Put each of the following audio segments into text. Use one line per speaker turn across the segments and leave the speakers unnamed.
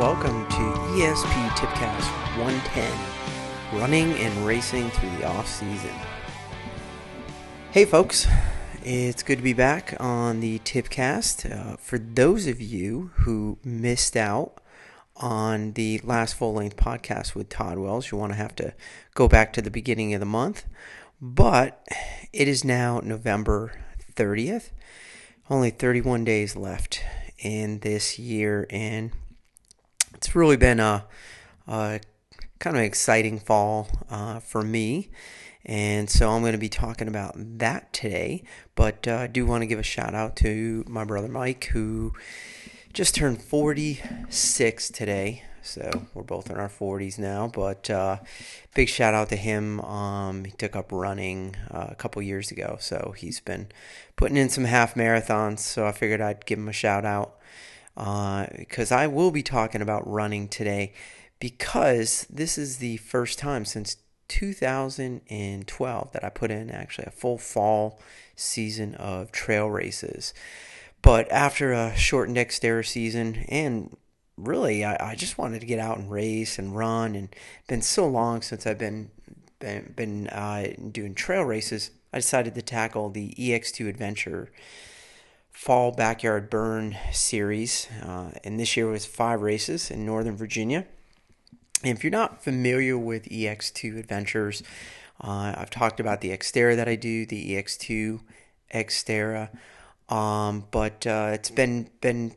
Welcome to ESP Tipcast 110, running and racing through the off season. Hey folks, it's good to be back on the Tipcast. Uh, for those of you who missed out on the last full length podcast with Todd Wells, you want to have to go back to the beginning of the month. But it is now November 30th. Only 31 days left in this year, and it's really been a, a kind of exciting fall uh, for me. And so I'm going to be talking about that today. But uh, I do want to give a shout out to my brother Mike, who just turned 46 today. So we're both in our 40s now. But uh, big shout out to him. Um, he took up running uh, a couple years ago. So he's been putting in some half marathons. So I figured I'd give him a shout out because uh, I will be talking about running today because this is the first time since 2012 that I put in actually a full fall season of trail races. But after a shortened Xterra season, and really, I, I, just wanted to get out and race and run, and been so long since I've been been, been uh, doing trail races. I decided to tackle the EX2 Adventure Fall Backyard Burn series, uh, and this year was five races in Northern Virginia. And if you're not familiar with EX2 Adventures, uh, I've talked about the Xterra that I do, the EX2 Xterra. Um, but uh, it's been been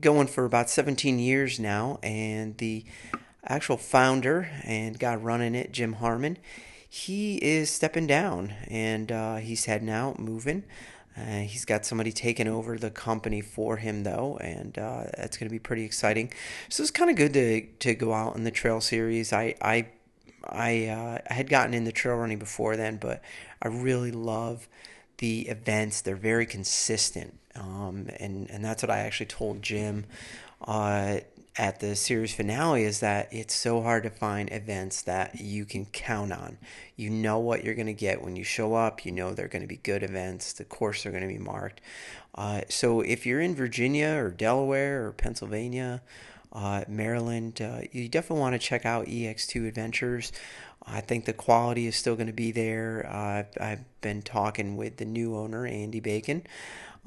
going for about 17 years now, and the actual founder and guy running it, Jim Harmon, he is stepping down, and uh, he's heading out, moving. Uh, he's got somebody taking over the company for him though, and uh, that's going to be pretty exciting. So it's kind of good to to go out in the trail series. I I I, uh, I had gotten into trail running before then, but I really love the events. They're very consistent, um, and and that's what I actually told Jim uh, at the series finale is that it's so hard to find events that you can count on. You know what you're going to get when you show up. You know they're going to be good events. The course are going to be marked. Uh, so if you're in Virginia or Delaware or Pennsylvania, uh, Maryland, uh, you definitely want to check out EX2 Adventures. I think the quality is still going to be there. Uh, I've been talking with the new owner, Andy Bacon,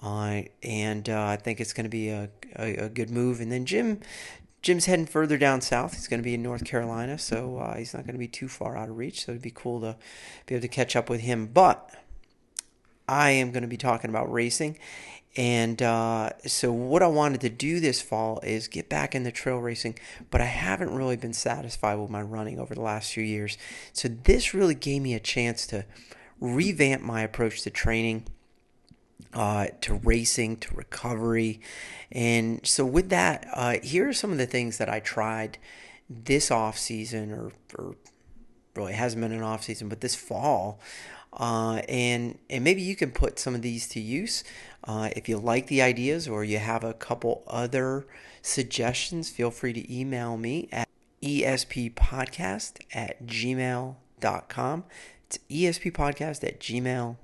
uh, and uh, I think it's going to be a, a, a, good move. And then Jim, Jim's heading further down south. He's going to be in North Carolina, so uh, he's not going to be too far out of reach. So it'd be cool to be able to catch up with him. But I am going to be talking about racing. And uh, so, what I wanted to do this fall is get back into trail racing, but I haven't really been satisfied with my running over the last few years. So, this really gave me a chance to revamp my approach to training uh, to racing to recovery. And so, with that, uh, here are some of the things that I tried this off season, or, or really hasn't been an off season, but this fall. Uh, and and maybe you can put some of these to use uh, if you like the ideas or you have a couple other suggestions. Feel free to email me at esppodcast at gmail.com. It's esppodcast at gmail.com.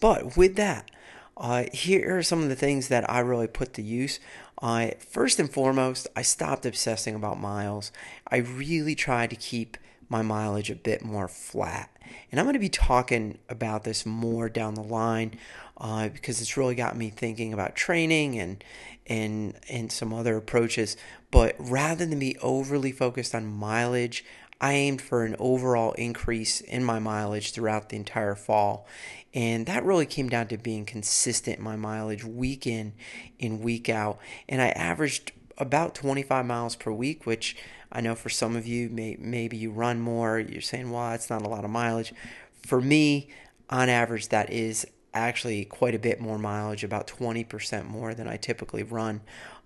But with that, uh, here are some of the things that I really put to use. Uh, first and foremost, I stopped obsessing about miles. I really tried to keep my mileage a bit more flat. And I'm going to be talking about this more down the line uh, because it's really got me thinking about training and and and some other approaches. But rather than be overly focused on mileage, I aimed for an overall increase in my mileage throughout the entire fall. And that really came down to being consistent in my mileage week in and week out. And I averaged about 25 miles per week, which I know for some of you, may, maybe you run more. You're saying, well, it's not a lot of mileage. For me, on average, that is actually quite a bit more mileage, about 20% more than I typically run.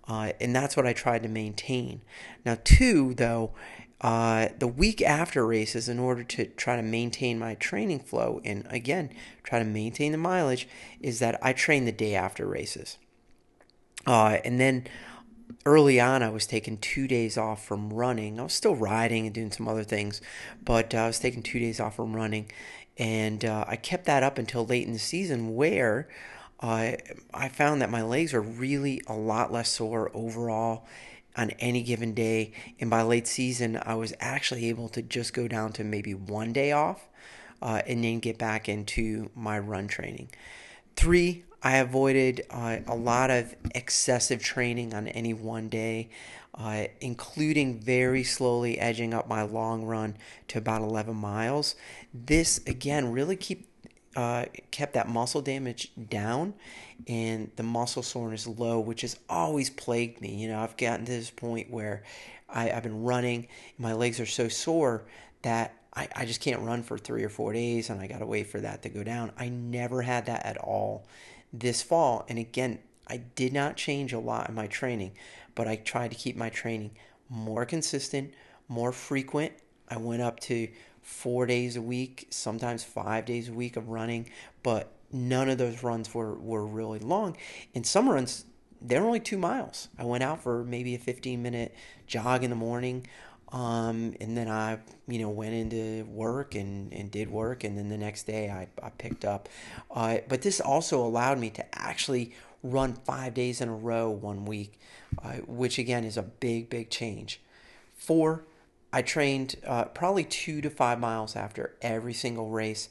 Uh, and that's what I tried to maintain. Now, two, though, uh, the week after races in order to try to maintain my training flow and again try to maintain the mileage is that I train the day after races. Uh, and then early on, I was taking two days off from running. I was still riding and doing some other things, but uh, I was taking two days off from running. And uh, I kept that up until late in the season where uh, I found that my legs are really a lot less sore overall on any given day. And by late season, I was actually able to just go down to maybe one day off uh, and then get back into my run training. Three, I avoided uh, a lot of excessive training on any one day, uh, including very slowly edging up my long run to about 11 miles. This, again, really keep uh, kept that muscle damage down and the muscle soreness low, which has always plagued me. You know, I've gotten to this point where I, have been running, my legs are so sore that I, I just can't run for three or four days and I got to wait for that to go down. I never had that at all this fall. And again, I did not change a lot in my training, but I tried to keep my training more consistent, more frequent. I went up to four days a week, sometimes five days a week of running, but none of those runs were, were really long. And some runs, they're only two miles. I went out for maybe a 15 minute jog in the morning. Um, and then I, you know, went into work and, and did work. And then the next day I, I picked up. Uh, but this also allowed me to actually run five days in a row one week, uh, which again is a big, big change. Four, I trained uh, probably two to five miles after every single race,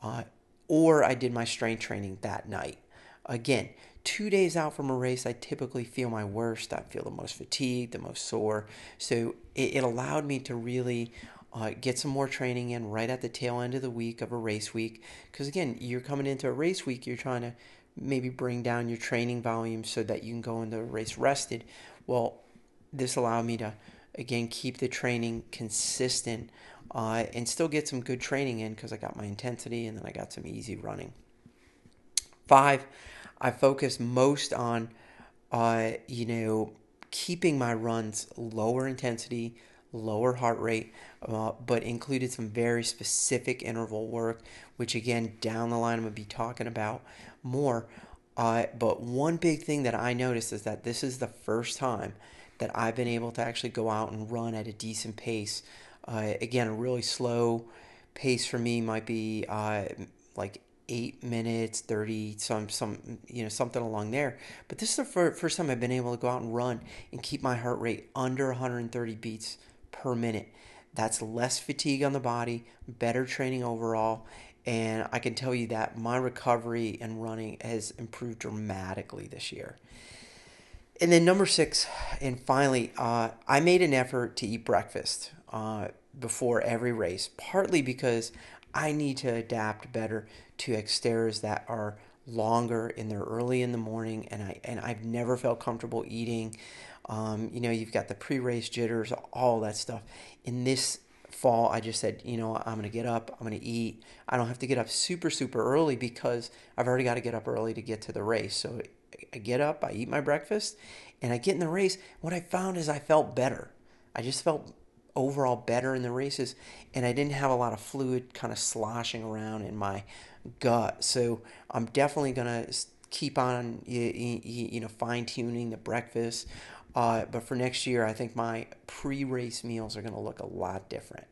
uh, or I did my strength training that night. Again, two days out from a race, I typically feel my worst. I feel the most fatigued, the most sore. So it, it allowed me to really uh, get some more training in right at the tail end of the week of a race week. Because again, you're coming into a race week, you're trying to maybe bring down your training volume so that you can go into a race rested. Well, this allowed me to again keep the training consistent uh, and still get some good training in because I got my intensity and then I got some easy running. Five, I focus most on, uh, you know, keeping my runs lower intensity, lower heart rate, uh, but included some very specific interval work, which again, down the line, I'm going to be talking about more. Uh, but one big thing that I noticed is that this is the first time that I've been able to actually go out and run at a decent pace. Uh, again, a really slow pace for me might be uh, like eight minutes, thirty, some some you know something along there. But this is the first time I've been able to go out and run and keep my heart rate under 130 beats per minute. That's less fatigue on the body, better training overall, and I can tell you that my recovery and running has improved dramatically this year. And then number six, and finally, uh, I made an effort to eat breakfast uh, before every race, partly because I need to adapt better to Xterras that are longer and they're early in the morning, and I and I've never felt comfortable eating. Um, you know, you've got the pre-race jitters, all that stuff. In this fall, I just said, you know, I'm gonna get up, I'm gonna eat. I don't have to get up super super early because I've already got to get up early to get to the race. So I get up, I eat my breakfast, and I get in the race. What I found is I felt better. I just felt overall better in the races, and I didn't have a lot of fluid kind of sloshing around in my gut. So I'm definitely gonna keep on you, you know fine tuning the breakfast. Uh, but for next year, I think my pre-race meals are going to look a lot different.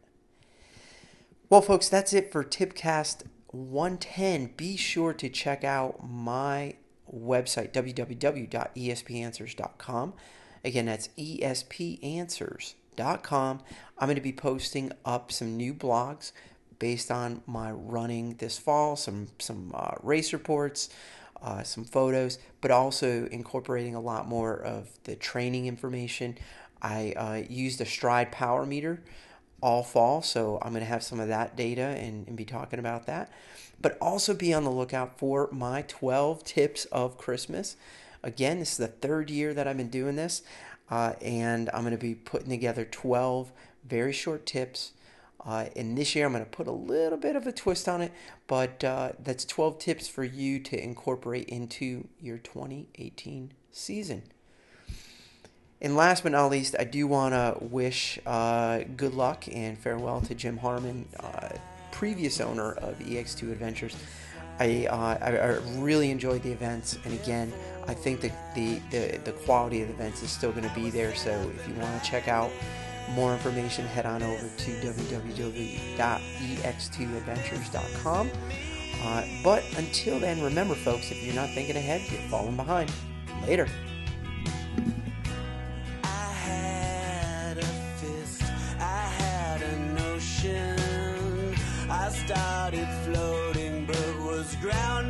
Well, folks, that's it for Tipcast 110. Be sure to check out my website, www.espanswers.com. Again, that's espanswers.com. I'm going to be posting up some new blogs based on my running this fall, some some uh, race reports, uh, some photos, but also incorporating a lot more of the training information. I uh, used a Stryd Power Meter all fall, so I'm going to have some of that data and, and be talking about that but also be on the lookout for my 12 tips of Christmas. Again, this is the third year that I've been doing this, uh, and I'm going to be putting together 12 very short tips. Uh, and this year I'm going to put a little bit of a twist on it, but uh, that's 12 tips for you to incorporate into your 2018 season. And last but not least, I do want to wish uh, good luck and farewell to Jim Harmon uh, previous owner of EX2 Adventures. I, uh, I, I, really enjoyed the events, and again, I think that the, the, the quality of the events is still going to be there. So if you want to check out more information, head on over to www.ex2adventures.com. Uh, but until then, remember, folks, if you're not thinking ahead, you're falling behind. Later.
started floating but was grounded